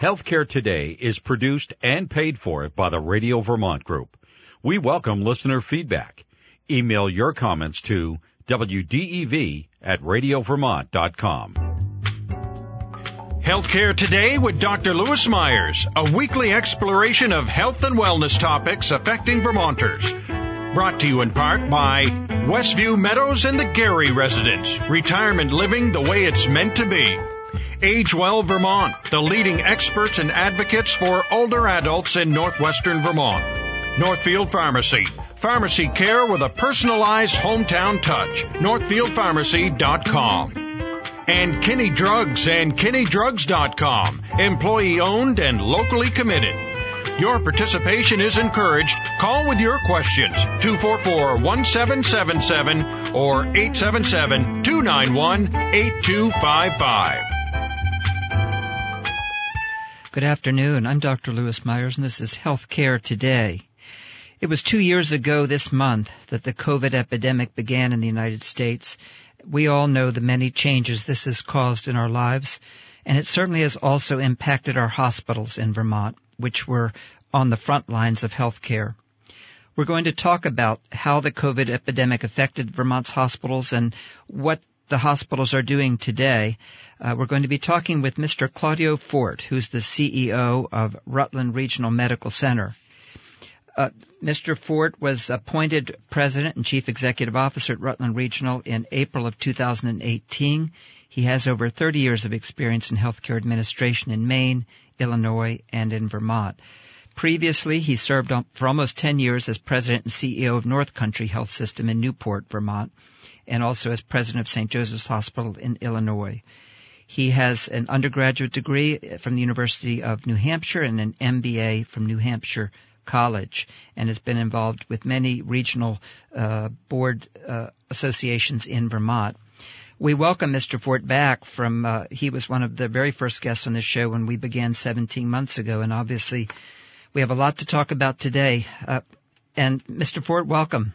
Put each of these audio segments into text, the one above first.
Healthcare Today is produced and paid for by the Radio Vermont Group. We welcome listener feedback. Email your comments to WDEV at radiovermont.com. Healthcare Today with Dr. Lewis Myers, a weekly exploration of health and wellness topics affecting Vermonters. Brought to you in part by Westview Meadows and the Gary Residence, retirement living the way it's meant to be. Age Well Vermont, the leading experts and advocates for older adults in northwestern Vermont. Northfield Pharmacy, pharmacy care with a personalized hometown touch. NorthfieldPharmacy.com. And Kinney Drugs and KinneyDrugs.com, employee owned and locally committed. Your participation is encouraged. Call with your questions 244-1777 or 877-291-8255. Good afternoon. I'm Dr. Lewis Myers and this is Healthcare Today. It was two years ago this month that the COVID epidemic began in the United States. We all know the many changes this has caused in our lives, and it certainly has also impacted our hospitals in Vermont, which were on the front lines of healthcare. We're going to talk about how the COVID epidemic affected Vermont's hospitals and what the hospitals are doing today. Uh, we're going to be talking with Mr. Claudio Fort, who's the CEO of Rutland Regional Medical Center. Uh, Mr. Fort was appointed president and chief executive officer at Rutland Regional in April of 2018. He has over 30 years of experience in healthcare administration in Maine, Illinois, and in Vermont. Previously, he served for almost 10 years as president and CEO of North Country Health System in Newport, Vermont and also as president of St. Joseph's Hospital in Illinois. He has an undergraduate degree from the University of New Hampshire and an MBA from New Hampshire College and has been involved with many regional uh, board uh, associations in Vermont. We welcome Mr. Fort back from, uh, he was one of the very first guests on this show when we began 17 months ago, and obviously we have a lot to talk about today. Uh, and Mr. Fort, welcome.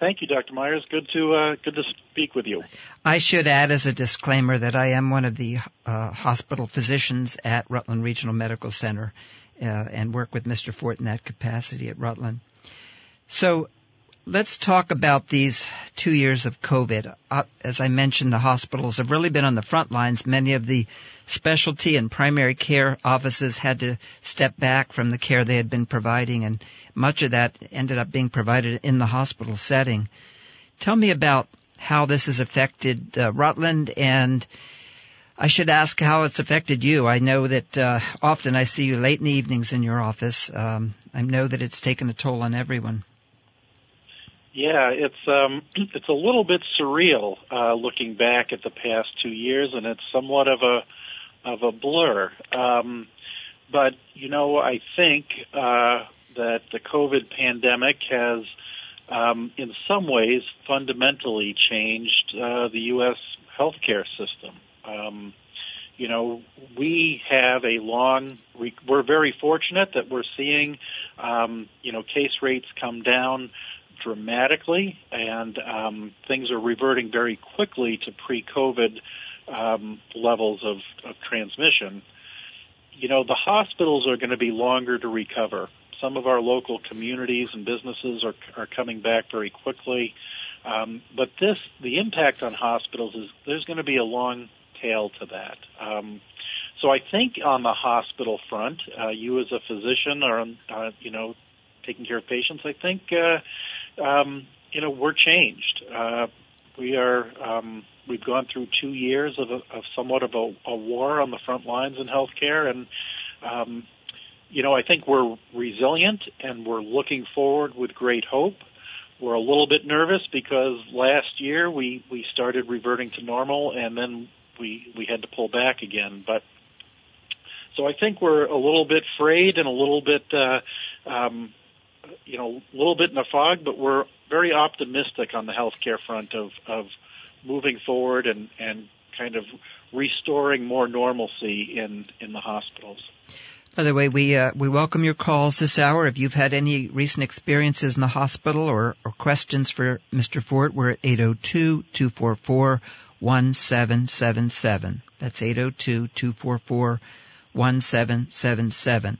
Thank you, Dr. Myers. Good to uh, good to speak with you. I should add as a disclaimer that I am one of the uh, hospital physicians at Rutland Regional Medical Center uh, and work with Mr. Fort in that capacity at Rutland. So let's talk about these two years of COVID. Uh, as I mentioned, the hospitals have really been on the front lines. Many of the specialty and primary care offices had to step back from the care they had been providing and much of that ended up being provided in the hospital setting. Tell me about how this has affected uh, Rutland and I should ask how it's affected you. I know that uh, often I see you late in the evenings in your office. Um, I know that it's taken a toll on everyone. Yeah, it's um, it's a little bit surreal uh, looking back at the past two years, and it's somewhat of a of a blur. Um, but you know, I think uh, that the COVID pandemic has, um, in some ways, fundamentally changed uh, the U.S. healthcare system. Um, you know, we have a long. We're very fortunate that we're seeing, um, you know, case rates come down dramatically, and um, things are reverting very quickly to pre-COVID um, levels of, of transmission. You know, the hospitals are going to be longer to recover. Some of our local communities and businesses are, are coming back very quickly. Um, but this, the impact on hospitals is there's going to be a long tail to that. Um, so I think on the hospital front, uh, you as a physician are, uh, you know, taking care of patients. I think, uh, um, you know, we're changed. Uh, we are, um, we've gone through two years of, a, of somewhat of a, a war on the front lines in healthcare, and um, you know, I think we're resilient and we're looking forward with great hope. We're a little bit nervous because last year we, we started reverting to normal and then we, we had to pull back again. But so I think we're a little bit frayed and a little bit, uh, um, you know, a little bit in a fog, but we're very optimistic on the healthcare front of, of moving forward and, and kind of restoring more normalcy in, in the hospitals. By the way, we uh, we welcome your calls this hour. If you've had any recent experiences in the hospital or, or questions for Mr. Fort, we're at 802-244-1777. That's 802-244-1777.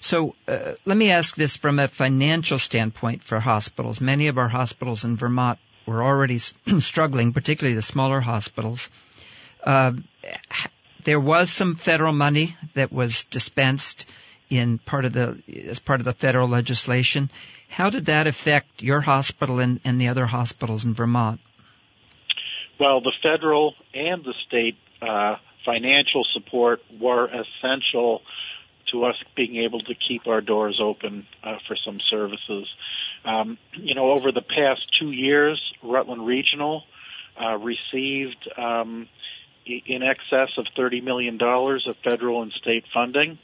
1777. So uh, let me ask this from a financial standpoint for hospitals. Many of our hospitals in Vermont were already struggling, particularly the smaller hospitals. Uh, there was some federal money that was dispensed in part of the as part of the federal legislation. How did that affect your hospital and, and the other hospitals in Vermont? Well, the federal and the state uh, financial support were essential to us being able to keep our doors open uh, for some services. Um, you know, over the past two years, Rutland Regional uh, received um, in excess of $30 million of federal and state funding.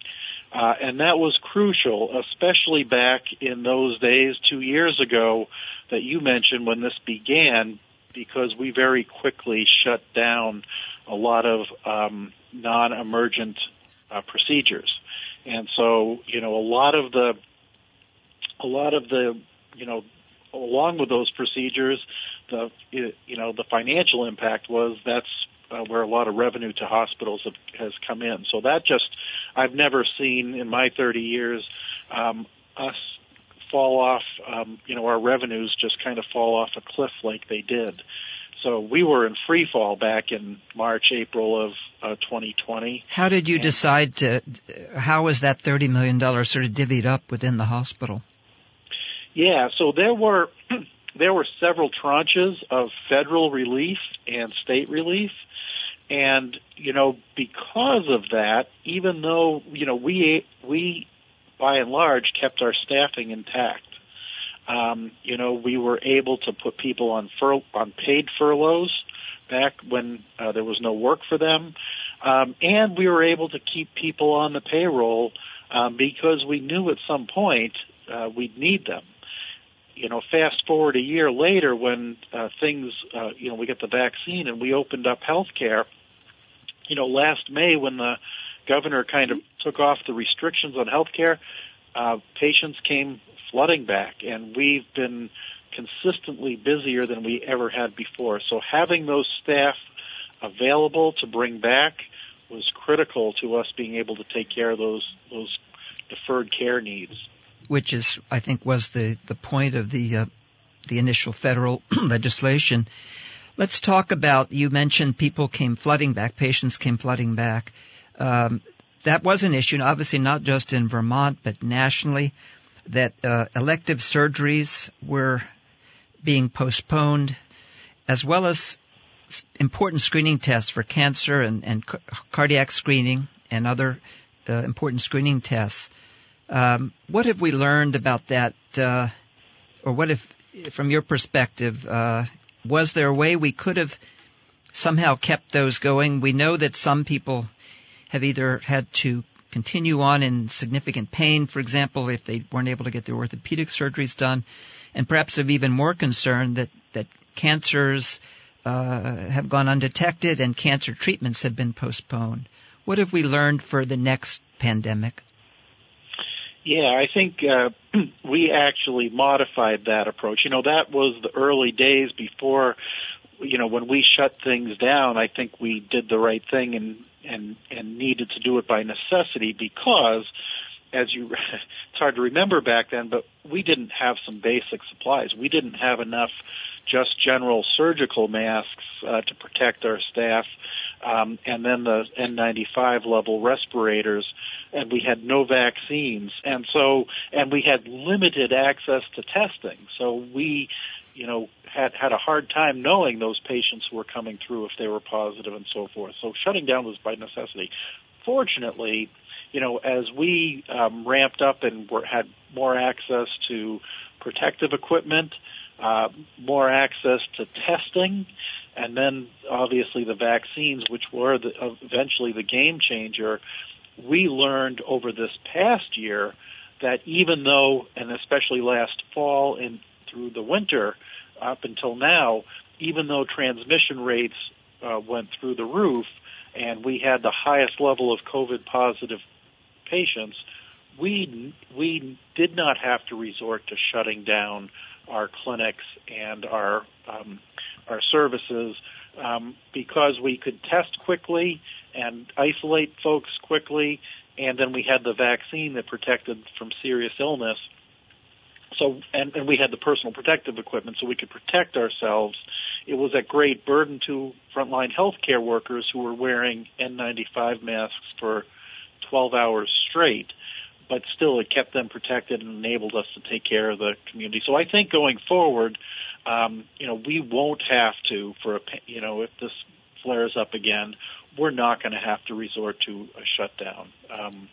Uh, and that was crucial, especially back in those days two years ago that you mentioned when this began, because we very quickly shut down a lot of um, non-emergent uh, procedures. And so, you know, a lot of the, a lot of the, you know, along with those procedures, the, you know, the financial impact was that's uh, where a lot of revenue to hospitals have, has come in. So that just, I've never seen in my 30 years, um, us fall off, um, you know, our revenues just kind of fall off a cliff like they did. So we were in free fall back in March, April of uh, 2020. How did you and decide to? How was that 30 million dollars sort of divvied up within the hospital? Yeah, so there were there were several tranches of federal relief and state relief, and you know because of that, even though you know we we by and large kept our staffing intact. Um, you know, we were able to put people on fur- on paid furloughs back when uh, there was no work for them, um, and we were able to keep people on the payroll um, because we knew at some point uh, we'd need them. You know, fast forward a year later when uh, things, uh, you know, we get the vaccine and we opened up healthcare. You know, last May when the governor kind of took off the restrictions on healthcare, uh, patients came flooding back, and we've been consistently busier than we ever had before. So having those staff available to bring back was critical to us being able to take care of those those deferred care needs. Which is, I think, was the the point of the uh, the initial federal legislation. Let's talk about. You mentioned people came flooding back, patients came flooding back. Um, that was an issue, obviously not just in Vermont, but nationally that uh, elective surgeries were being postponed, as well as important screening tests for cancer and, and cardiac screening and other uh, important screening tests. Um, what have we learned about that, uh, or what if, from your perspective, uh, was there a way we could have somehow kept those going? We know that some people have either had to continue on in significant pain, for example, if they weren't able to get their orthopedic surgeries done, and perhaps of even more concern that, that cancers uh, have gone undetected and cancer treatments have been postponed. What have we learned for the next pandemic? Yeah, I think uh, we actually modified that approach. You know, that was the early days before, you know, when we shut things down. I think we did the right thing and and and needed to do it by necessity because as you it's hard to remember back then but we didn't have some basic supplies. We didn't have enough just general surgical masks uh, to protect our staff um, and then the N95 level respirators and we had no vaccines. And so and we had limited access to testing. So we you know, had had a hard time knowing those patients were coming through if they were positive and so forth. So shutting down was by necessity. Fortunately, you know, as we um, ramped up and were, had more access to protective equipment, uh, more access to testing, and then obviously the vaccines, which were the, eventually the game changer, we learned over this past year that even though, and especially last fall and through the winter up until now, even though transmission rates uh, went through the roof and we had the highest level of COVID positive patients, we we did not have to resort to shutting down our clinics and our um, our services um, because we could test quickly and isolate folks quickly, and then we had the vaccine that protected from serious illness. So, and, and we had the personal protective equipment so we could protect ourselves. It was a great burden to frontline healthcare workers who were wearing N95 masks for 12 hours straight but still it kept them protected and enabled us to take care of the community. So I think going forward, um, you know, we won't have to for a you know if this flares up again, we're not going to have to resort to a shutdown. Um,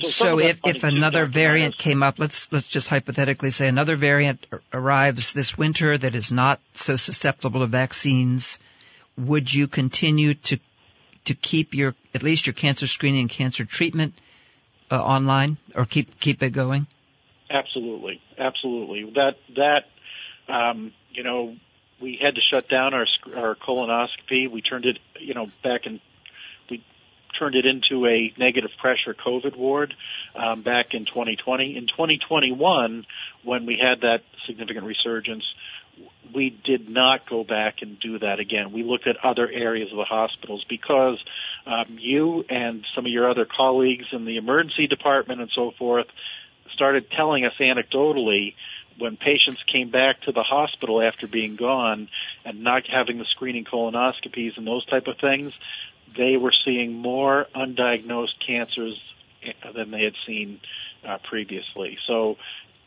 so, so if, if another variant came up, let's let's just hypothetically say another variant arrives this winter that is not so susceptible to vaccines, would you continue to to keep your at least your cancer screening and cancer treatment uh, online or keep keep it going? Absolutely, absolutely. That that um, you know we had to shut down our our colonoscopy. We turned it you know back in we turned it into a negative pressure COVID ward um, back in 2020. In 2021, when we had that significant resurgence, we did not go back and do that again. We looked at other areas of the hospitals because um, you and some of your other colleagues in the emergency department and so forth started telling us anecdotally when patients came back to the hospital after being gone and not having the screening colonoscopies and those type of things, they were seeing more undiagnosed cancers than they had seen uh, previously. So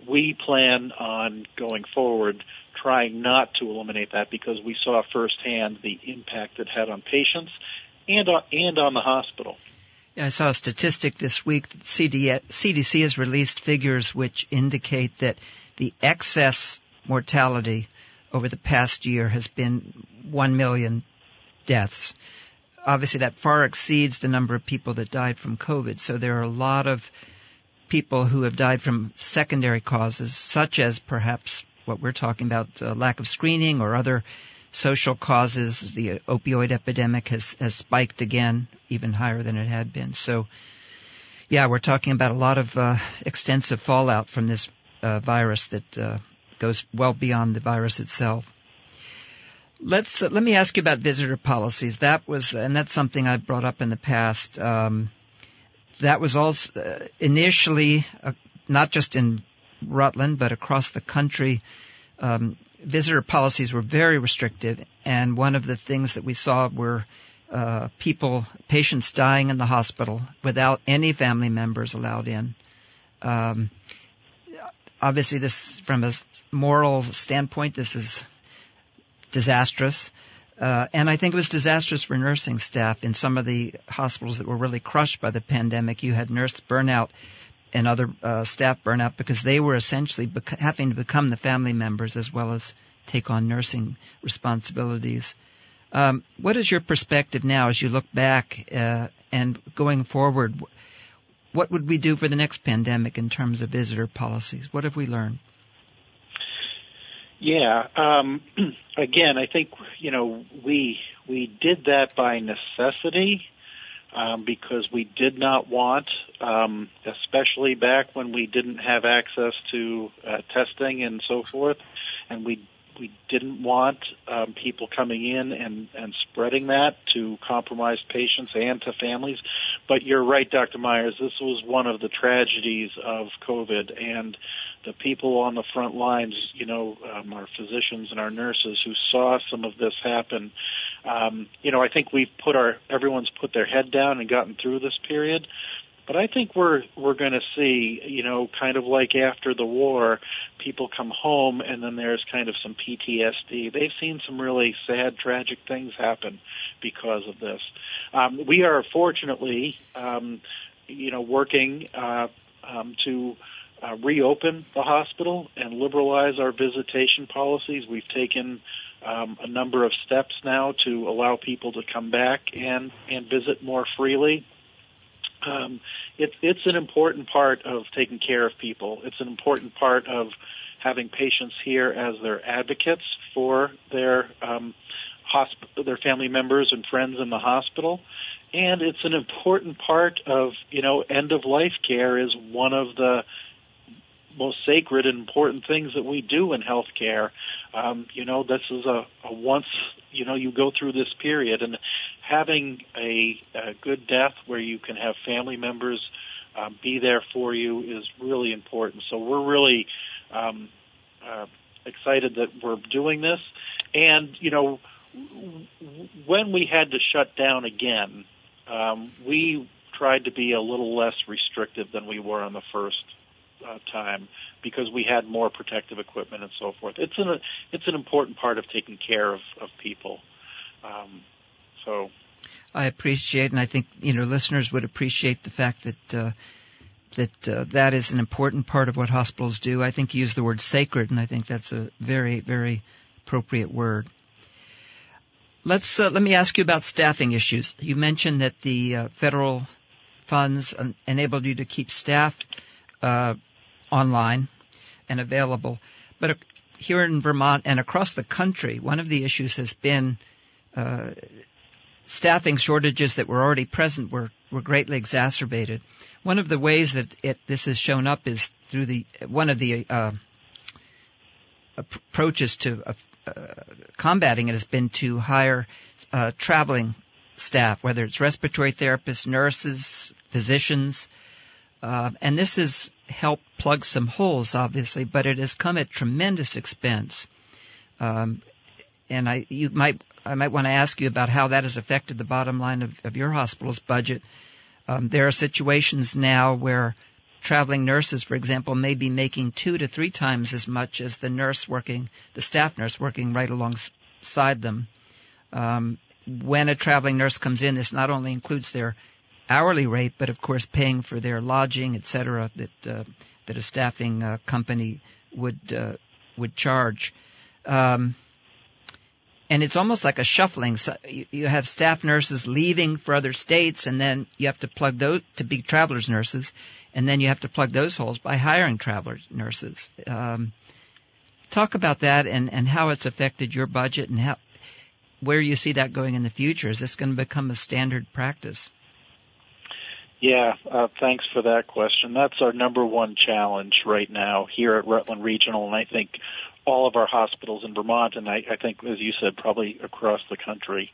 we plan on going forward trying not to eliminate that because we saw firsthand the impact it had on patients and on, and on the hospital. I saw a statistic this week that CDC has released figures which indicate that the excess mortality over the past year has been 1 million deaths. Obviously that far exceeds the number of people that died from COVID. So there are a lot of people who have died from secondary causes, such as perhaps what we're talking about, uh, lack of screening or other social causes. The opioid epidemic has, has spiked again, even higher than it had been. So, yeah, we're talking about a lot of uh, extensive fallout from this uh, virus that uh, goes well beyond the virus itself. Let's uh, let me ask you about visitor policies. That was, and that's something I brought up in the past. Um, that was also uh, initially uh, not just in Rutland, but across the country, um, visitor policies were very restrictive. And one of the things that we saw were uh, people, patients dying in the hospital without any family members allowed in. Um, obviously, this from a moral standpoint, this is disastrous. Uh, and I think it was disastrous for nursing staff in some of the hospitals that were really crushed by the pandemic. You had nurse burnout and other uh, staff burnout because they were essentially bec- having to become the family members as well as take on nursing responsibilities. Um, what is your perspective now as you look back uh, and going forward? What would we do for the next pandemic in terms of visitor policies? What have we learned? Yeah. Um, again, I think you know we we did that by necessity um, because we did not want, um, especially back when we didn't have access to uh, testing and so forth, and we we didn't want um, people coming in and, and spreading that to compromised patients and to families. But you're right, Dr. Myers. This was one of the tragedies of COVID, and the people on the front lines, you know, um, our physicians and our nurses who saw some of this happen. Um, you know, I think we've put our everyone's put their head down and gotten through this period. But I think we're we're going to see, you know, kind of like after the war, people come home and then there's kind of some PTSD. They've seen some really sad, tragic things happen because of this. Um, we are fortunately, um, you know, working uh, um, to uh, reopen the hospital and liberalize our visitation policies. We've taken um, a number of steps now to allow people to come back and and visit more freely. Um, it, it's an important part of taking care of people. It's an important part of having patients here as their advocates for their um, hosp- their family members and friends in the hospital. And it's an important part of, you know, end of life care is one of the most sacred and important things that we do in healthcare. Um, you know, this is a, a once, you know, you go through this period and having a, a good death where you can have family members um, be there for you is really important. So we're really um, uh, excited that we're doing this. And you know, when we had to shut down again, um, we tried to be a little less restrictive than we were on the first uh, time because we had more protective equipment and so forth. It's an it's an important part of taking care of of people. Um, so I appreciate, and I think you know listeners would appreciate the fact that uh, that uh, that is an important part of what hospitals do. I think you use the word sacred, and I think that's a very very appropriate word. Let's uh, let me ask you about staffing issues. You mentioned that the uh, federal funds enabled you to keep staff uh, online and available, but uh, here in Vermont and across the country, one of the issues has been uh, staffing shortages that were already present were, were greatly exacerbated. One of the ways that it, this has shown up is through the one of the uh, approaches to uh, combating it has been to hire uh, traveling staff, whether it's respiratory therapists, nurses, physicians, uh, and this has helped plug some holes, obviously, but it has come at tremendous expense. Um, and I, you might I might want to ask you about how that has affected the bottom line of, of your hospital's budget. Um, there are situations now where traveling nurses, for example, may be making two to three times as much as the nurse working, the staff nurse working right alongside them. Um, when a traveling nurse comes in, this not only includes their hourly rate, but of course paying for their lodging, et cetera, that uh, that a staffing uh, company would uh, would charge. Um, and it's almost like a shuffling. So you have staff nurses leaving for other states, and then you have to plug those to be travelers nurses, and then you have to plug those holes by hiring travelers nurses. Um, talk about that and and how it's affected your budget and how where you see that going in the future. Is this going to become a standard practice? Yeah, uh, thanks for that question. That's our number one challenge right now here at Rutland Regional, and I think all of our hospitals in Vermont, and I, I think, as you said, probably across the country.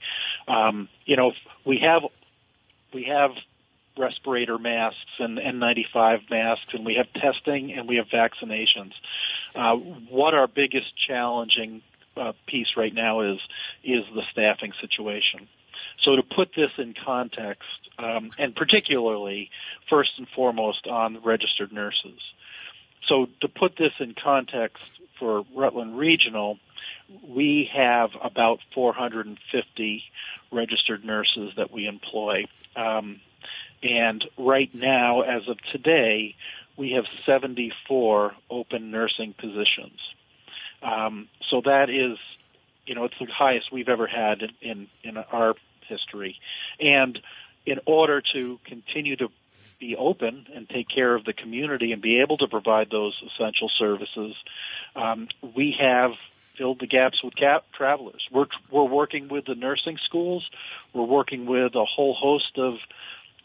Um, you know, we have we have respirator masks and N95 masks, and we have testing and we have vaccinations. Uh, what our biggest challenging uh, piece right now is is the staffing situation. So to put this in context, um, and particularly first and foremost on registered nurses. So to put this in context for Rutland Regional, we have about 450 registered nurses that we employ. Um, and right now, as of today, we have 74 open nursing positions. Um, so that is, you know, it's the highest we've ever had in, in, in our history. And in order to continue to be open and take care of the community and be able to provide those essential services, um, we have filled the gaps with cap- travelers. We're we're working with the nursing schools. We're working with a whole host of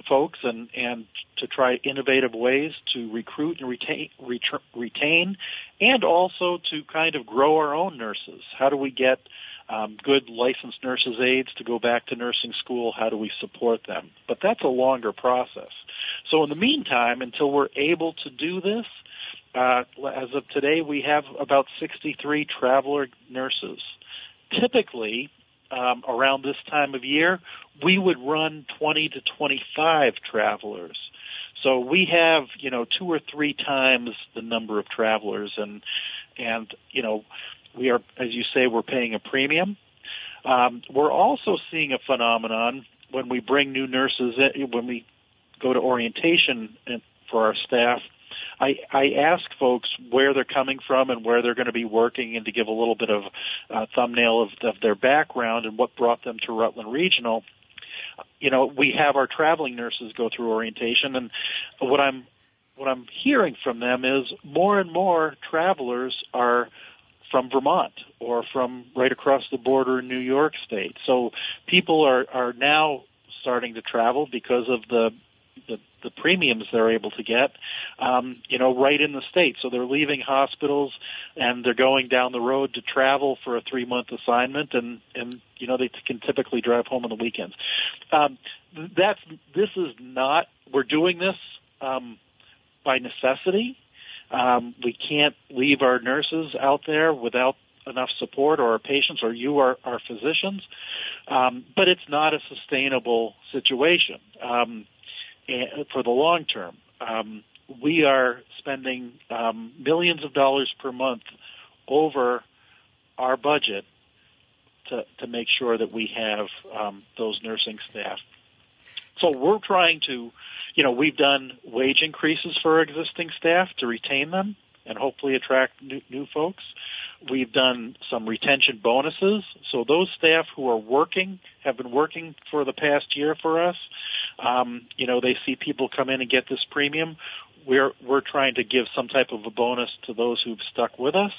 folks and and to try innovative ways to recruit and retain retain and also to kind of grow our own nurses. How do we get um, good licensed nurses aides to go back to nursing school? How do we support them? But that's a longer process. So in the meantime, until we're able to do this, uh, as of today, we have about 63 traveler nurses. Typically, um, around this time of year, we would run 20 to 25 travelers. So we have, you know, two or three times the number of travelers, and and you know, we are, as you say, we're paying a premium. Um, we're also seeing a phenomenon when we bring new nurses in, when we go to orientation for our staff. I, I ask folks where they're coming from and where they're going to be working, and to give a little bit of uh, thumbnail of, of their background and what brought them to Rutland Regional. You know, we have our traveling nurses go through orientation, and what I'm what I'm hearing from them is more and more travelers are from Vermont or from right across the border in New York State. So people are are now starting to travel because of the the, the premiums they're able to get, um, you know, right in the state. So they're leaving hospitals and they're going down the road to travel for a three month assignment, and and you know they can typically drive home on the weekends. Um, that's this is not we're doing this um, by necessity. Um, we can't leave our nurses out there without enough support or our patients or you are our physicians. Um, but it's not a sustainable situation um, for the long term. Um, we are spending um, millions of dollars per month over our budget to, to make sure that we have um, those nursing staff. So we're trying to, you know, we've done wage increases for our existing staff to retain them and hopefully attract new, new folks. We've done some retention bonuses. So those staff who are working have been working for the past year for us. Um, you know, they see people come in and get this premium. We're we're trying to give some type of a bonus to those who've stuck with us.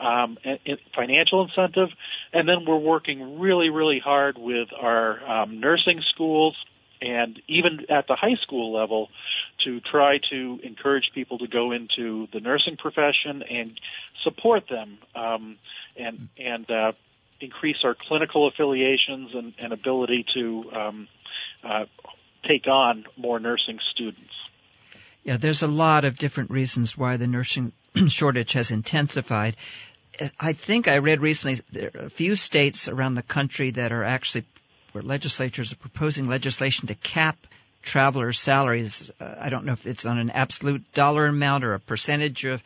Um, and financial incentive, and then we're working really, really hard with our um, nursing schools and even at the high school level to try to encourage people to go into the nursing profession and support them um, and and uh, increase our clinical affiliations and, and ability to um, uh, take on more nursing students. Yeah, there's a lot of different reasons why the nursing shortage has intensified. I think I read recently there are a few states around the country that are actually where legislatures are proposing legislation to cap travelers' salaries. Uh, I don't know if it's on an absolute dollar amount or a percentage of,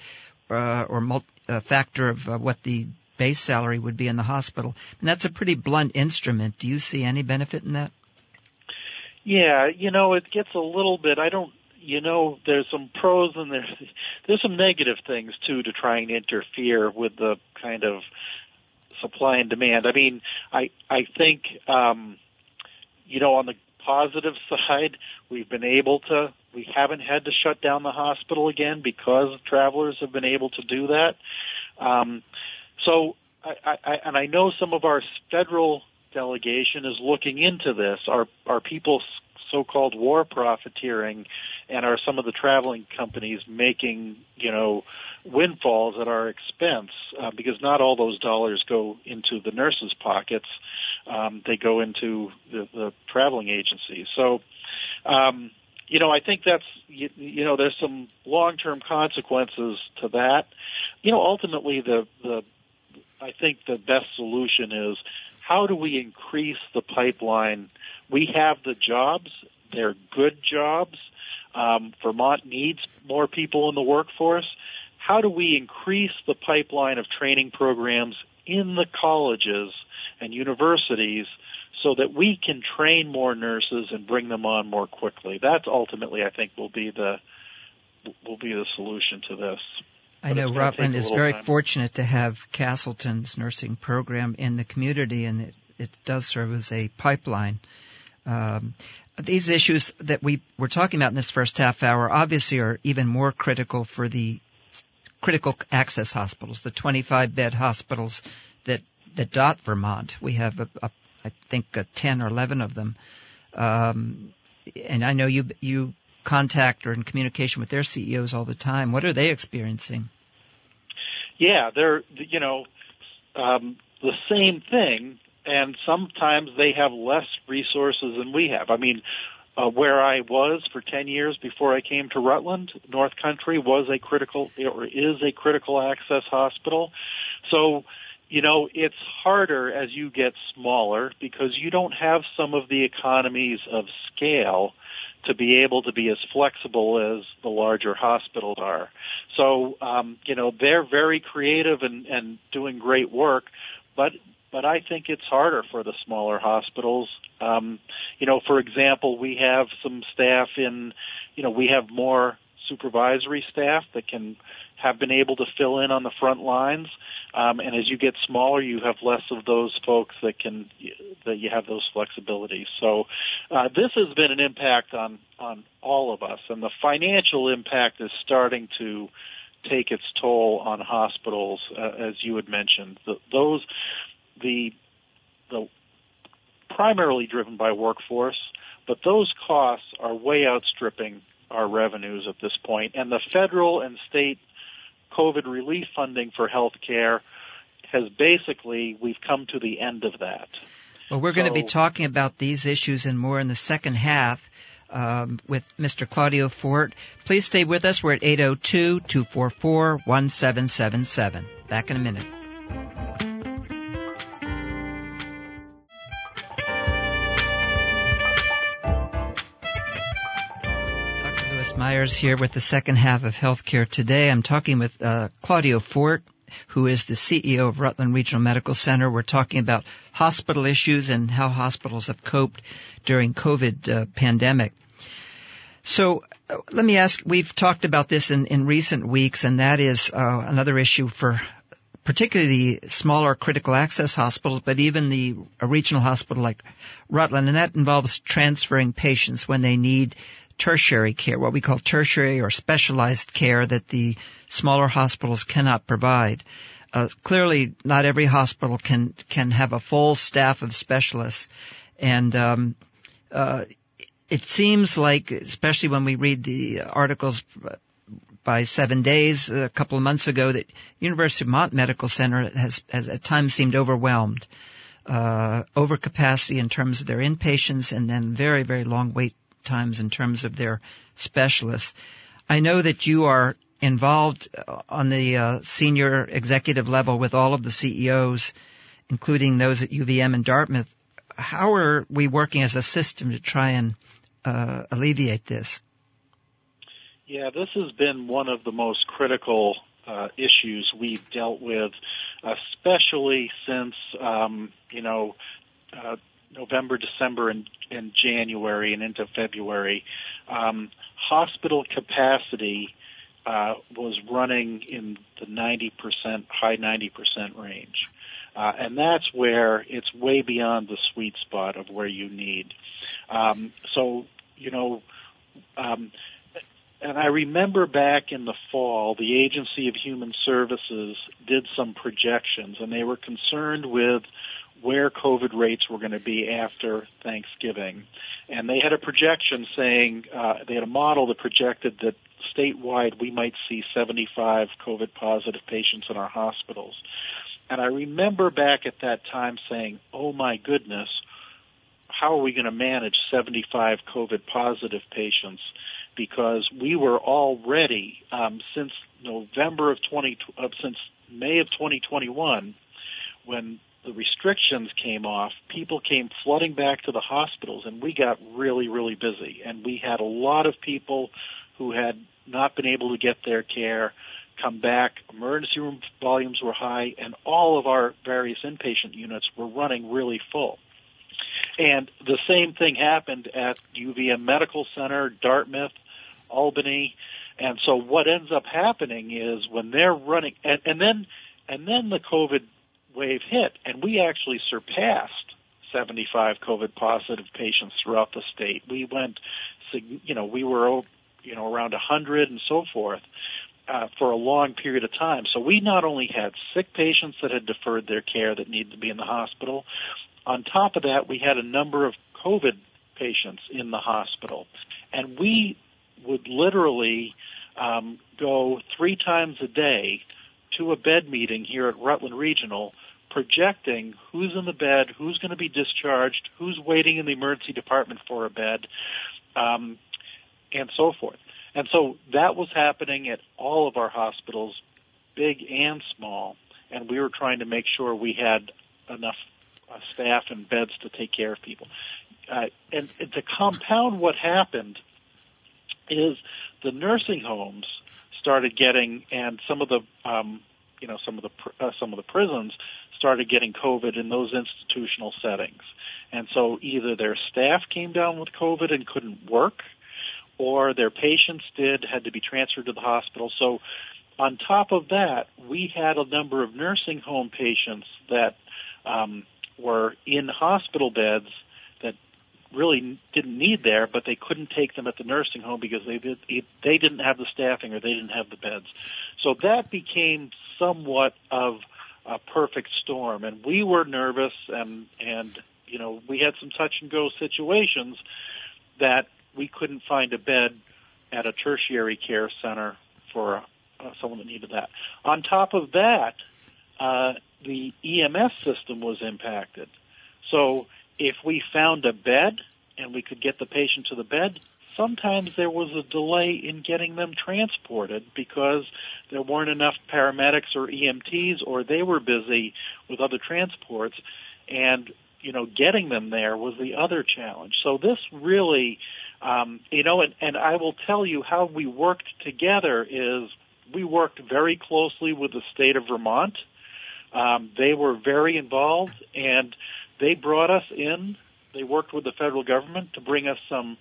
uh, or multi, a factor of uh, what the base salary would be in the hospital. And that's a pretty blunt instrument. Do you see any benefit in that? Yeah, you know, it gets a little bit. I don't. You know, there's some pros and there's there's some negative things too to try and interfere with the kind of supply and demand. I mean, I I think um, you know on the positive side, we've been able to we haven't had to shut down the hospital again because travelers have been able to do that. Um, so, I, I, and I know some of our federal delegation is looking into this. Are are people so-called war profiteering, and are some of the traveling companies making you know windfalls at our expense uh, because not all those dollars go into the nurses' pockets. Um, they go into the, the traveling agencies. So, um, you know, I think that's you, you know there's some long-term consequences to that. You know, ultimately the the I think the best solution is how do we increase the pipeline? We have the jobs; they're good jobs. Um, Vermont needs more people in the workforce how do we increase the pipeline of training programs in the colleges and universities so that we can train more nurses and bring them on more quickly. That's ultimately, I think, will be the will be the solution to this. I know Rutland is very time. fortunate to have Castleton's nursing program in the community, and it, it does serve as a pipeline. Um, these issues that we were talking about in this first half hour obviously are even more critical for the critical access hospitals, the 25 bed hospitals that, that dot Vermont. We have, a, a, I think, a 10 or 11 of them. Um, and I know you, you contact or in communication with their CEOs all the time. What are they experiencing? Yeah, they're, you know, um, the same thing, and sometimes they have less resources than we have. I mean, uh, where I was for 10 years before I came to Rutland, North Country was a critical, or is a critical access hospital. So, you know, it's harder as you get smaller because you don't have some of the economies of scale to be able to be as flexible as the larger hospitals are. So, um, you know, they're very creative and, and doing great work, but but I think it's harder for the smaller hospitals. Um, you know, for example, we have some staff in, you know, we have more supervisory staff that can have been able to fill in on the front lines. Um, and as you get smaller, you have less of those folks that can that you have those flexibilities. So uh, this has been an impact on on all of us, and the financial impact is starting to take its toll on hospitals, uh, as you had mentioned. The, those the the primarily driven by workforce, but those costs are way outstripping our revenues at this point. and the federal and state COVID relief funding for healthcare has basically we've come to the end of that. Well, we're so, going to be talking about these issues and more in the second half. Um, with Mr. Claudio Fort. Please stay with us. We're at 802-244-1777. Back in a minute. Lewis Myers here with the second half of Healthcare Today. I'm talking with uh, Claudio Fort, who is the CEO of Rutland Regional Medical Center. We're talking about hospital issues and how hospitals have coped during COVID uh, pandemic. So uh, let me ask, we've talked about this in, in recent weeks, and that is uh, another issue for particularly the smaller critical access hospitals, but even the regional hospital like Rutland, and that involves transferring patients when they need tertiary care, what we call tertiary or specialized care that the smaller hospitals cannot provide. Uh, clearly, not every hospital can can have a full staff of specialists, and um, uh, it seems like, especially when we read the articles by Seven Days a couple of months ago, that University of Mont Medical Center has, has at times seemed overwhelmed, uh, overcapacity in terms of their inpatients, and then very very long wait times in terms of their specialists. I know that you are involved uh, on the uh, senior executive level with all of the CEOs, including those at UVM and Dartmouth. How are we working as a system to try and uh, alleviate this? Yeah, this has been one of the most critical uh, issues we've dealt with, especially since um, you know uh, November, December, and, and January, and into February. Um, hospital capacity uh, was running in the 90%, high 90% range. Uh, and that's where it's way beyond the sweet spot of where you need. Um, so, you know, um, and I remember back in the fall, the Agency of Human Services did some projections, and they were concerned with where COVID rates were going to be after Thanksgiving. And they had a projection saying, uh, they had a model that projected that statewide we might see 75 COVID positive patients in our hospitals. And I remember back at that time saying, oh my goodness, how are we going to manage 75 COVID positive patients? Because we were already, um, since November of 20, uh, since May of 2021, when the restrictions came off, people came flooding back to the hospitals, and we got really, really busy. And we had a lot of people who had not been able to get their care come back. Emergency room volumes were high, and all of our various inpatient units were running really full. And the same thing happened at UVM Medical Center, Dartmouth, Albany. And so what ends up happening is when they're running, and, and then and then the COVID wave hit, and we actually surpassed 75 COVID positive patients throughout the state. We went, you know, we were, you know, around 100 and so forth. Uh, for a long period of time. So we not only had sick patients that had deferred their care that needed to be in the hospital, on top of that, we had a number of COVID patients in the hospital. And we would literally um, go three times a day to a bed meeting here at Rutland Regional projecting who's in the bed, who's going to be discharged, who's waiting in the emergency department for a bed, um, and so forth. And so that was happening at all of our hospitals, big and small, and we were trying to make sure we had enough uh, staff and beds to take care of people. Uh, and, and to compound what happened is the nursing homes started getting, and some of the um, you know some of the uh, some of the prisons started getting COVID in those institutional settings. And so either their staff came down with COVID and couldn't work, or their patients did, had to be transferred to the hospital. So on top of that, we had a number of nursing home patients that um, were in hospital beds that really didn't need there, but they couldn't take them at the nursing home because they did, they didn't have the staffing or they didn't have the beds. So that became somewhat of a perfect storm. And we were nervous and, and, you know, we had some touch and go situations that we couldn't find a bed at a tertiary care center for uh, someone that needed that. On top of that, uh, the EMS system was impacted. So if we found a bed and we could get the patient to the bed, sometimes there was a delay in getting them transported because there weren't enough paramedics or EMTs or they were busy with other transports and you know getting them there was the other challenge. So this really um, you know and, and I will tell you how we worked together is we worked very closely with the state of Vermont. Um, they were very involved and they brought us in. They worked with the federal government to bring us some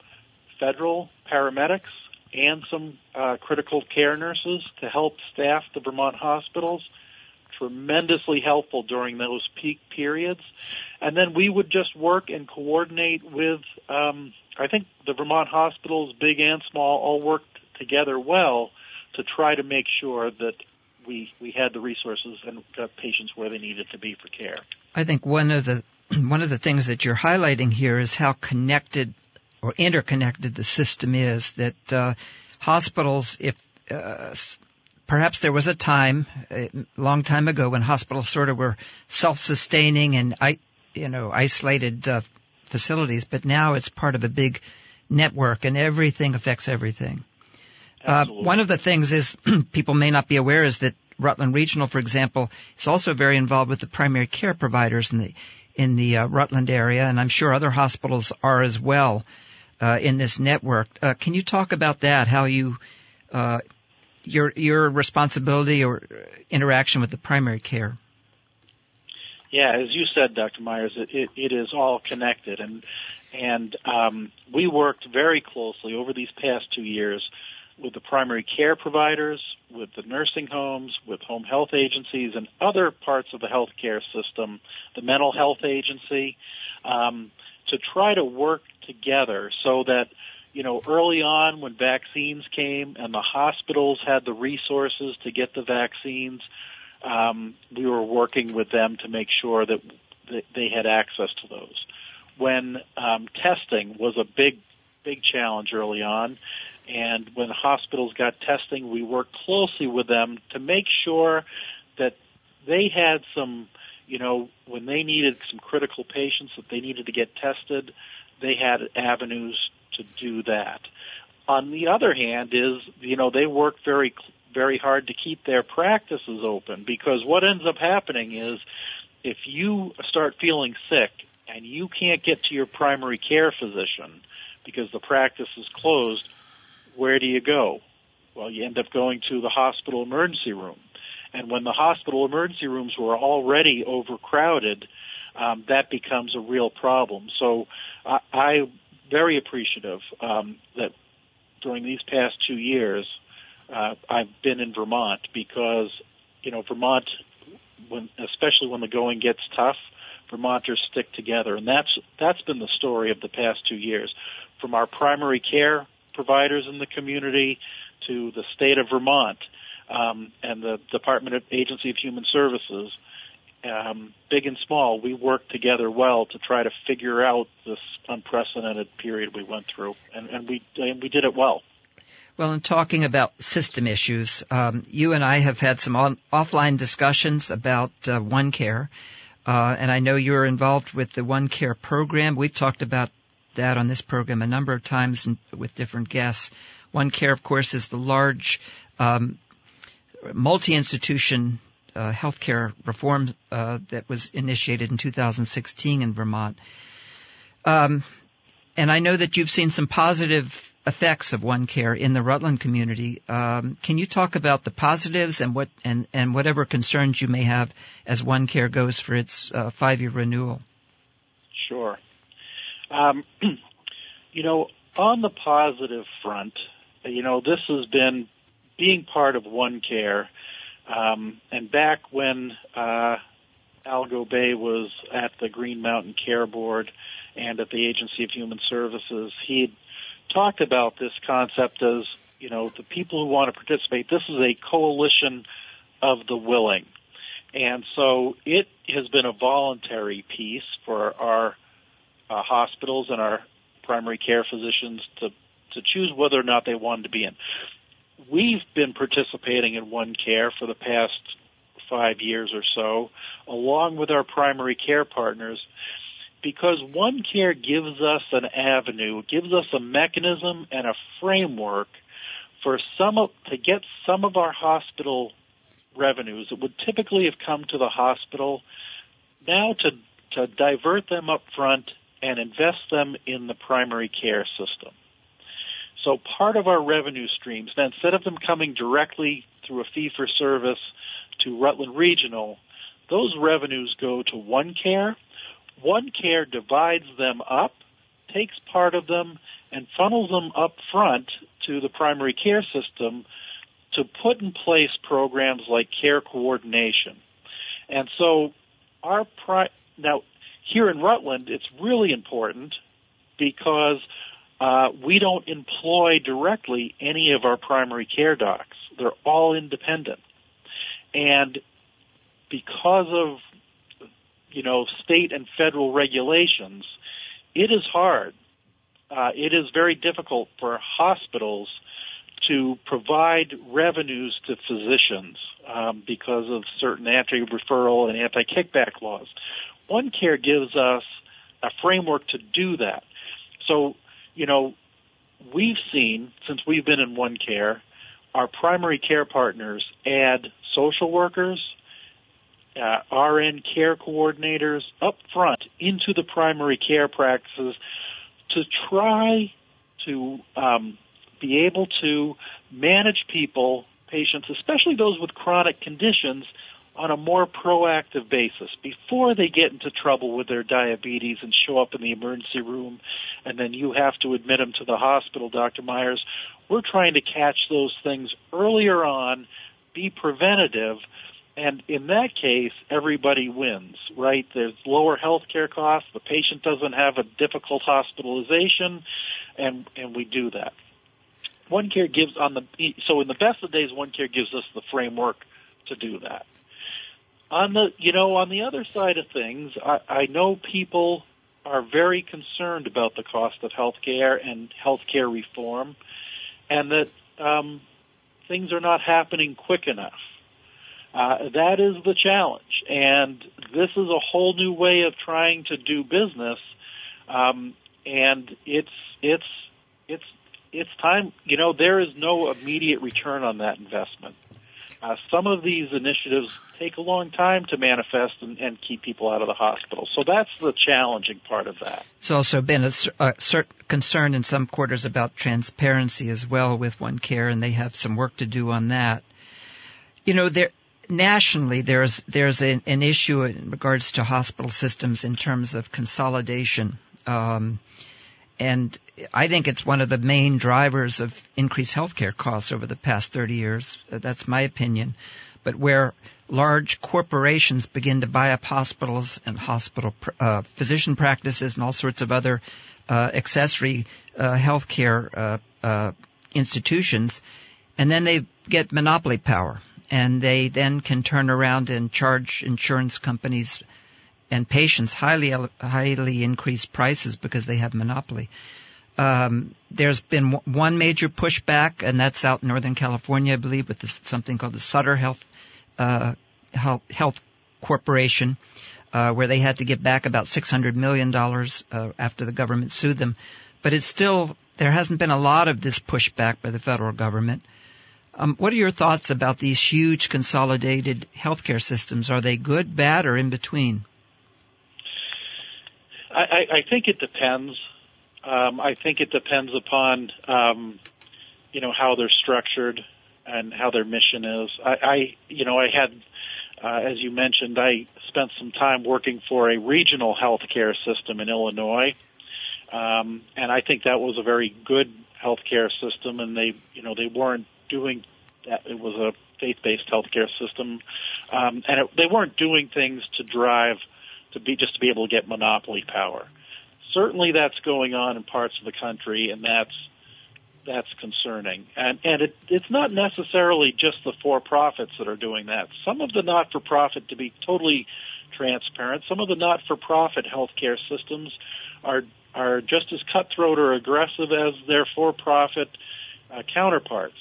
federal paramedics and some uh, critical care nurses to help staff the Vermont hospitals. Tremendously helpful during those peak periods. And then we would just work and coordinate with, um, I think the Vermont hospitals, big and small, all worked together well to try to make sure that we, we had the resources and got patients where they needed to be for care. I think one of the one of the things that you're highlighting here is how connected or interconnected the system is. That uh, hospitals, if uh, perhaps there was a time, a long time ago, when hospitals sort of were self-sustaining and you know isolated uh, facilities, but now it's part of a big network, and everything affects everything. Uh, one of the things is people may not be aware is that Rutland Regional, for example, is also very involved with the primary care providers in the in the uh, Rutland area, and I'm sure other hospitals are as well uh, in this network. Uh, can you talk about that? How you uh, your your responsibility or interaction with the primary care? Yeah, as you said, Dr. Myers, it, it, it is all connected, and and um, we worked very closely over these past two years with the primary care providers, with the nursing homes, with home health agencies, and other parts of the healthcare system, the mental health agency, um, to try to work together so that you know early on when vaccines came and the hospitals had the resources to get the vaccines, um, we were working with them to make sure that they had access to those. When um, testing was a big big challenge early on. And when hospitals got testing, we worked closely with them to make sure that they had some, you know, when they needed some critical patients that they needed to get tested, they had avenues to do that. On the other hand is, you know, they work very, very hard to keep their practices open because what ends up happening is if you start feeling sick and you can't get to your primary care physician because the practice is closed, where do you go? Well, you end up going to the hospital emergency room. And when the hospital emergency rooms were already overcrowded, um, that becomes a real problem. So I, I very appreciative um, that during these past two years, uh, I've been in Vermont because, you know, Vermont, when, especially when the going gets tough, Vermonters stick together, and that's that's been the story of the past two years from our primary care providers in the community to the state of Vermont um, and the Department of Agency of Human Services, um, big and small, we worked together well to try to figure out this unprecedented period we went through, and, and we and we did it well. Well, in talking about system issues, um, you and I have had some on, offline discussions about uh, One Care, uh, and I know you're involved with the One Care program. We've talked about that on this program a number of times with different guests. One Care, of course, is the large um, multi-institution uh, healthcare reform uh, that was initiated in 2016 in Vermont. Um, and I know that you've seen some positive effects of One Care in the Rutland community. Um, can you talk about the positives and what and, and whatever concerns you may have as One Care goes for its uh, five-year renewal? Sure. Um, you know, on the positive front, you know, this has been being part of One Care, um, and back when uh, Al Gobeille was at the Green Mountain Care Board and at the Agency of Human Services, he talked about this concept as, you know, the people who want to participate. This is a coalition of the willing. And so it has been a voluntary piece for our uh, hospitals and our primary care physicians to to choose whether or not they wanted to be in. we've been participating in One Care for the past five years or so, along with our primary care partners, because One Care gives us an avenue, gives us a mechanism and a framework for some of, to get some of our hospital revenues that would typically have come to the hospital now to to divert them up front and invest them in the primary care system. So part of our revenue streams, now instead of them coming directly through a fee for service to Rutland Regional, those revenues go to One Care. One Care divides them up, takes part of them, and funnels them up front to the primary care system to put in place programs like care coordination. And so our pri- now here in Rutland, it's really important because uh, we don't employ directly any of our primary care docs. They're all independent. And because of you know state and federal regulations, it is hard. Uh, it is very difficult for hospitals to provide revenues to physicians um, because of certain anti-referral and anti-kickback laws. One Care gives us a framework to do that. So, you know, we've seen since we've been in One Care, our primary care partners add social workers, uh, RN care coordinators up front into the primary care practices to try to um, be able to manage people, patients, especially those with chronic conditions, on a more proactive basis before they get into trouble with their diabetes and show up in the emergency room and then you have to admit them to the hospital, Dr. Myers. We're trying to catch those things earlier on, be preventative, and in that case, everybody wins, right? There's lower health care costs, the patient doesn't have a difficult hospitalization, and, and we do that. One Care gives on the so in the best of days, One Care gives us the framework to do that. On the you know on the other side of things, I, I know people are very concerned about the cost of health care and health care reform, and that um, things are not happening quick enough. Uh, that is the challenge, and this is a whole new way of trying to do business, um, and it's it's it's it's time. You know, there is no immediate return on that investment. Uh, some of these initiatives take a long time to manifest and, and, keep people out of the hospital. So that's the challenging part of that. It's also been a, a concern in some quarters about transparency as well with One Care, and they have some work to do on that. You know, there nationally there's there's an, an issue in regards to hospital systems in terms of consolidation. Um, and I think it's one of the main drivers of increased healthcare costs over the past 30 years. That's my opinion. But where large corporations begin to buy up hospitals and hospital uh, physician practices and all sorts of other uh, accessory uh, healthcare uh, uh, institutions, and then they get monopoly power, and they then can turn around and charge insurance companies and patients highly highly increased prices because they have monopoly. Um, there's been w- one major pushback, and that's out in Northern California, I believe, with this, something called the Sutter Health uh, Health, Health Corporation, uh, where they had to give back about six hundred million dollars uh, after the government sued them. But it's still there hasn't been a lot of this pushback by the federal government. Um, what are your thoughts about these huge consolidated healthcare systems? Are they good, bad, or in between? I, I think it depends. Um, I think it depends upon um, you know how they're structured and how their mission is. I, I you know I had uh, as you mentioned I spent some time working for a regional healthcare system in Illinois, um, and I think that was a very good healthcare system. And they you know they weren't doing that. It was a faith-based healthcare system, um, and it, they weren't doing things to drive to be just to be able to get monopoly power. Certainly, that's going on in parts of the country, and that's that's concerning. And and it, it's not necessarily just the for-profits that are doing that. Some of the not-for-profit, to be totally transparent, some of the not-for-profit healthcare systems are are just as cutthroat or aggressive as their for-profit uh, counterparts.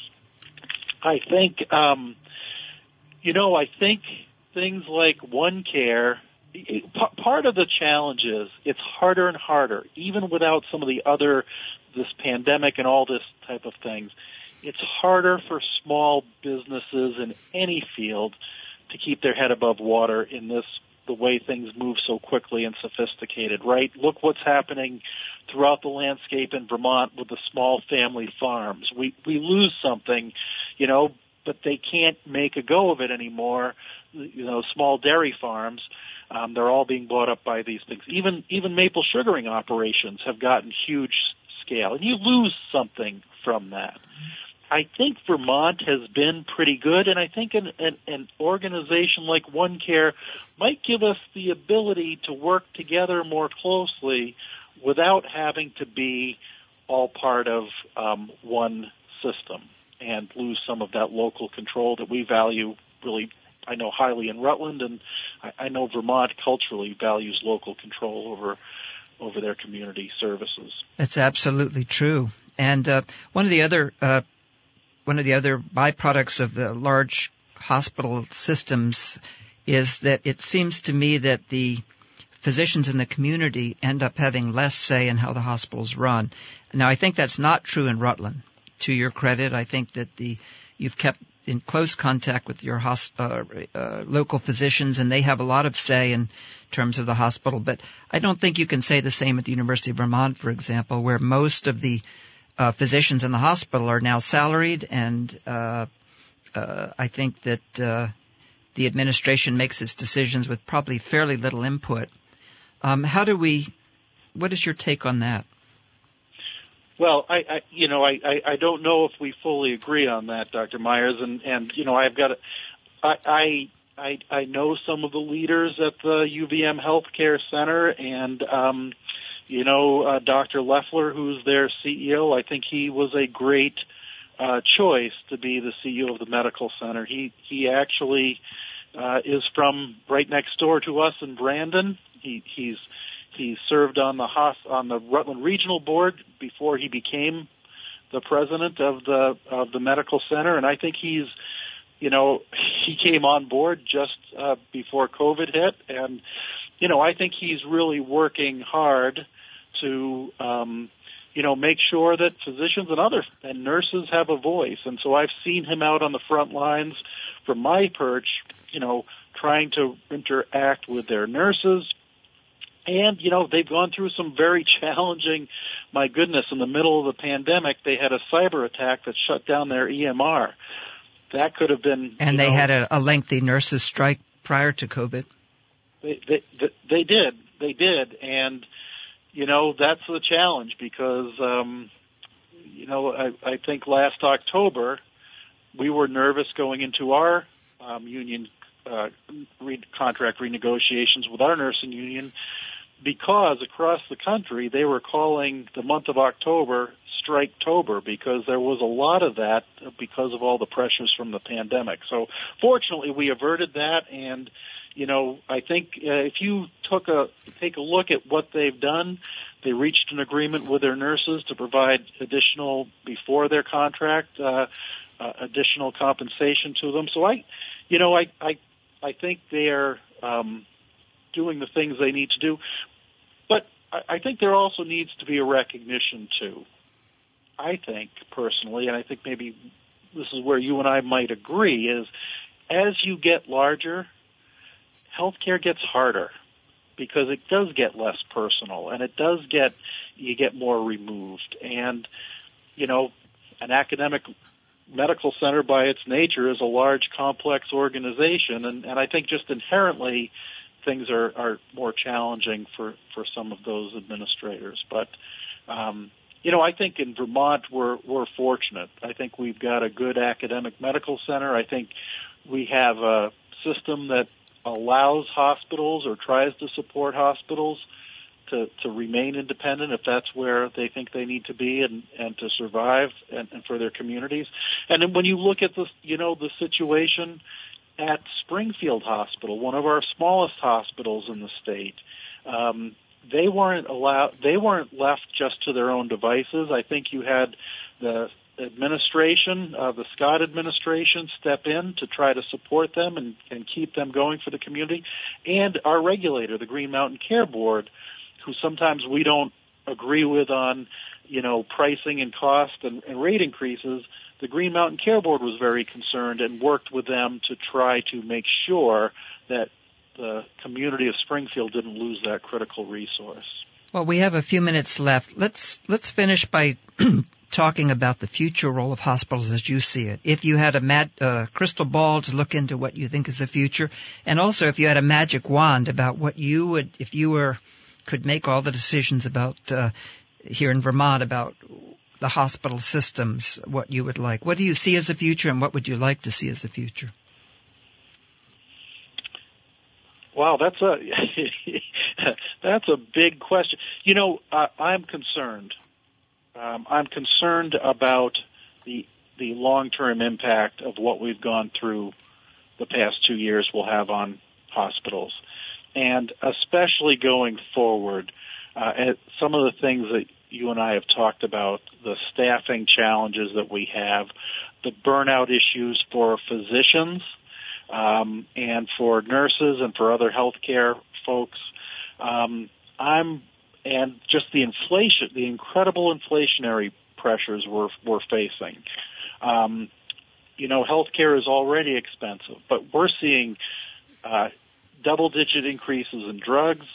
I think, um, you know, I think things like One Care. Part of the challenge is it's harder and harder, even without some of the other, this pandemic and all this type of things. It's harder for small businesses in any field to keep their head above water in this the way things move so quickly and sophisticated, right? Look what's happening throughout the landscape in Vermont with the small family farms. We we lose something, you know, but they can't make a go of it anymore. You know, small dairy farms, um, they're all being bought up by these things. Even even maple sugaring operations have gotten huge scale, and you lose something from that. I think Vermont has been pretty good, and I think an, an, an organization like OneCare might give us the ability to work together more closely without having to be all part of um, one system and lose some of that local control that we value really I know highly in Rutland and I, I know Vermont culturally values local control over over their community services. That's absolutely true. And uh, one of the other uh, one of the other byproducts of the large hospital systems is that it seems to me that the physicians in the community end up having less say in how the hospitals run. Now, I think that's not true in Rutland. To your credit, I think that the you've kept in close contact with your hosp- uh, uh, local physicians, and they have a lot of say in terms of the hospital. But I don't think you can say the same at the University of Vermont, for example, where most of the uh, physicians in the hospital are now salaried, and uh, uh, I think that uh, the administration makes its decisions with probably fairly little input. Um, how do we? What is your take on that? Well, I, I you know, I, I, I don't know if we fully agree on that, Dr. Myers, and and you know, I've got, a, I, I I I know some of the leaders at the UVM Healthcare Center, and um, you know, uh, Dr. Leffler, who's their CEO, I think he was a great uh, choice to be the CEO of the medical center. He he actually uh, is from right next door to us in Brandon. He he's he served on the hos- on the Rutland Regional Board before he became the president of the of the medical center, and I think he's you know he came on board just uh, before COVID hit, and you know I think he's really working hard to um, you know make sure that physicians and other and nurses have a voice. And so I've seen him out on the front lines from my perch, you know, trying to interact with their nurses. And, you know, they've gone through some very challenging, my goodness, in the middle of the pandemic, they had a cyber attack that shut down their EMR. That could have been. And they know, had a, a lengthy nurses strike prior to COVID. They, they, they did. They did. And, you know that's the challenge because um, you know I, I think last October we were nervous going into our um, union uh, re- contract renegotiations with our nursing union because across the country they were calling the month of October Striketober because there was a lot of that because of all the pressures from the pandemic. So fortunately we averted that and you know, I think uh, if you took a take a look at what they've done, they reached an agreement with their nurses to provide additional before their contract uh, uh, additional compensation to them. So I, you know, I I I think they are um, doing the things they need to do, but I, think there also needs to be a recognition too. I think personally, and I think maybe this is where you and I might agree, is as you get larger healthcare gets harder because it does get less personal and it does get you get more removed. And you know an academic medical center by its nature is a large complex organization. And, and I think just inherently things are, are more challenging for, for some of those administrators. But um, you know, I think in Vermont we're we're fortunate. I think we've got a good academic medical center. I think we have a system that allows hospitals or tries to support hospitals to, to remain independent if that's where they think they need to be and, and to survive and, and for their communities. And then when you look at the, you know, the situation at Springfield Hospital, one of our smallest hospitals in the state, um, they weren't allowed, they weren't left just to their own devices. I think you had the administration, uh, the Scott administration, step in to try to support them and, and keep them going for the community, and our regulator, the Green Mountain Care Board, who sometimes we don't agree with on, you know, pricing and cost and, and rate increases. The Green Mountain Care Board was very concerned and worked with them to try to make sure that the community of Springfield didn't lose that critical resource. Well, we have a few minutes left. Let's let's finish by talking about the future role of hospitals as you see it. If you had a mat, uh, crystal ball to look into what you think is the future, and also if you had a magic wand about what you would, if you were, could make all the decisions about uh, here in Vermont about the hospital systems, what you would like. What do you see as the future, and what would you like to see as the future? Wow, that's a that's a big question. You know, I'm concerned um, I'm concerned about the the long term impact of what we've gone through the past two years will have on hospitals, and especially going forward. Uh, some of the things that you and I have talked about, the staffing challenges that we have, the burnout issues for physicians um, and for nurses and for other healthcare folks. Um, I'm and just the inflation, the incredible inflationary pressures we're we're facing. Um, you know, healthcare is already expensive, but we're seeing uh, double-digit increases in drugs,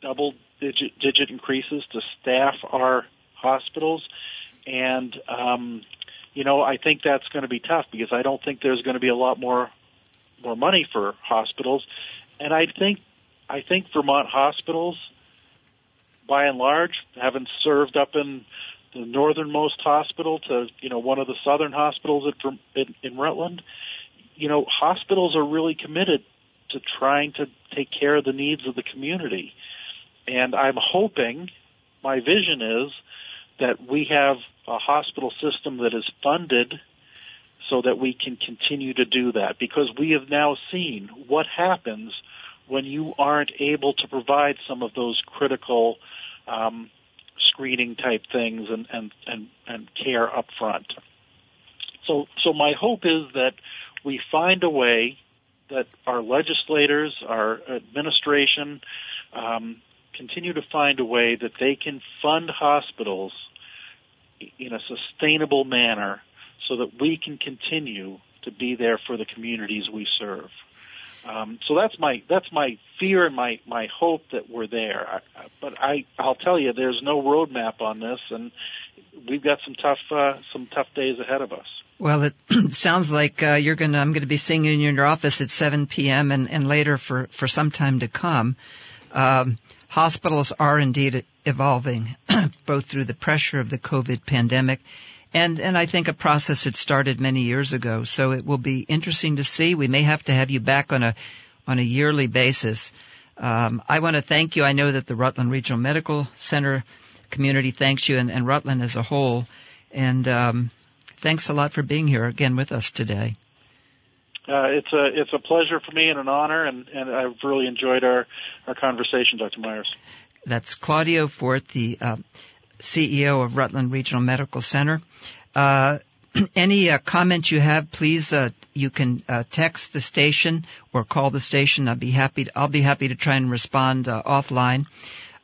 double-digit digit digit increases to staff our hospitals, and um, you know, I think that's going to be tough because I don't think there's going to be a lot more more money for hospitals, and I think I think Vermont hospitals by and large, having served up in the northernmost hospital to you know one of the southern hospitals at, in, in Rutland, you know hospitals are really committed to trying to take care of the needs of the community, and I'm hoping, my vision is that we have a hospital system that is funded so that we can continue to do that because we have now seen what happens when you aren't able to provide some of those critical um, screening type things and, and, and, and care up front. So, so my hope is that we find a way that our legislators, our administration, um, continue to find a way that they can fund hospitals in a sustainable manner so that we can continue to be there for the communities we serve. Um, so that's my that's my fear and my my hope that we're there. I, but I I'll tell you, there's no roadmap on this, and we've got some tough uh, some tough days ahead of us. Well, it sounds like uh, you're gonna I'm gonna be seeing you in your office at 7 p.m. and, and later for for some time to come. Um, hospitals are indeed evolving, both through the pressure of the COVID pandemic and and I think a process had started many years ago. So it will be interesting to see. We may have to have you back on a on a yearly basis. Um, I want to thank you. I know that the Rutland Regional Medical Center community thanks you, and, and Rutland as a whole. And um, thanks a lot for being here again with us today. Uh, it's a it's a pleasure for me and an honor, and, and I've really enjoyed our, our conversation, Dr. Myers. That's Claudio Fort, the uh, CEO of Rutland Regional Medical Center. Uh, any uh, comments you have, please uh, you can uh, text the station or call the station. I'll be happy. To, I'll be happy to try and respond uh, offline.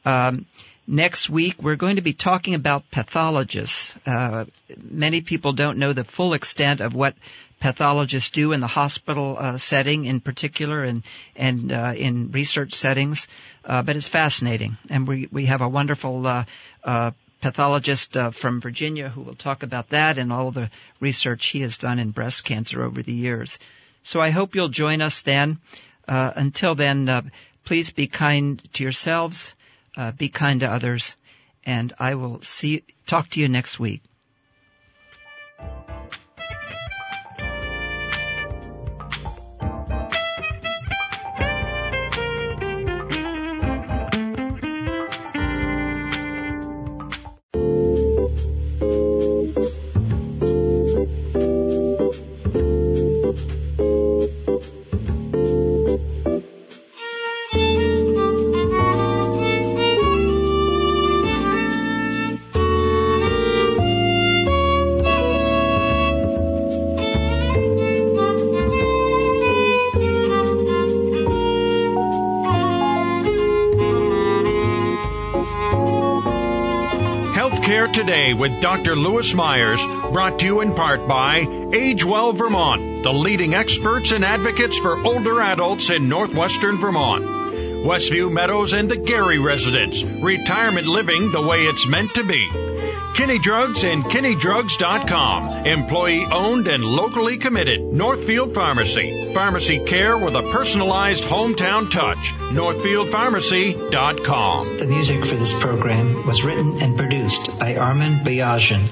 Um, next week we're going to be talking about pathologists. Uh, many people don't know the full extent of what pathologists do in the hospital uh, setting, in particular, and and in research settings. but it's fascinating, and we we have a wonderful pathologist uh, from Virginia who will talk about that and all the research he has done in breast cancer over the years. So I hope you'll join us then. Uh, until then, uh, please be kind to yourselves, uh, Uh, be kind to others, and I will see talk to you next week. With Dr. Lewis Myers, brought to you in part by Age Well Vermont, the leading experts and advocates for older adults in northwestern Vermont. Westview Meadows and the Gary Residence, retirement living the way it's meant to be. Kinney Drugs and KinneyDrugs.com. Employee owned and locally committed. Northfield Pharmacy. Pharmacy care with a personalized hometown touch. NorthfieldPharmacy.com. The music for this program was written and produced by Armin Bayajian.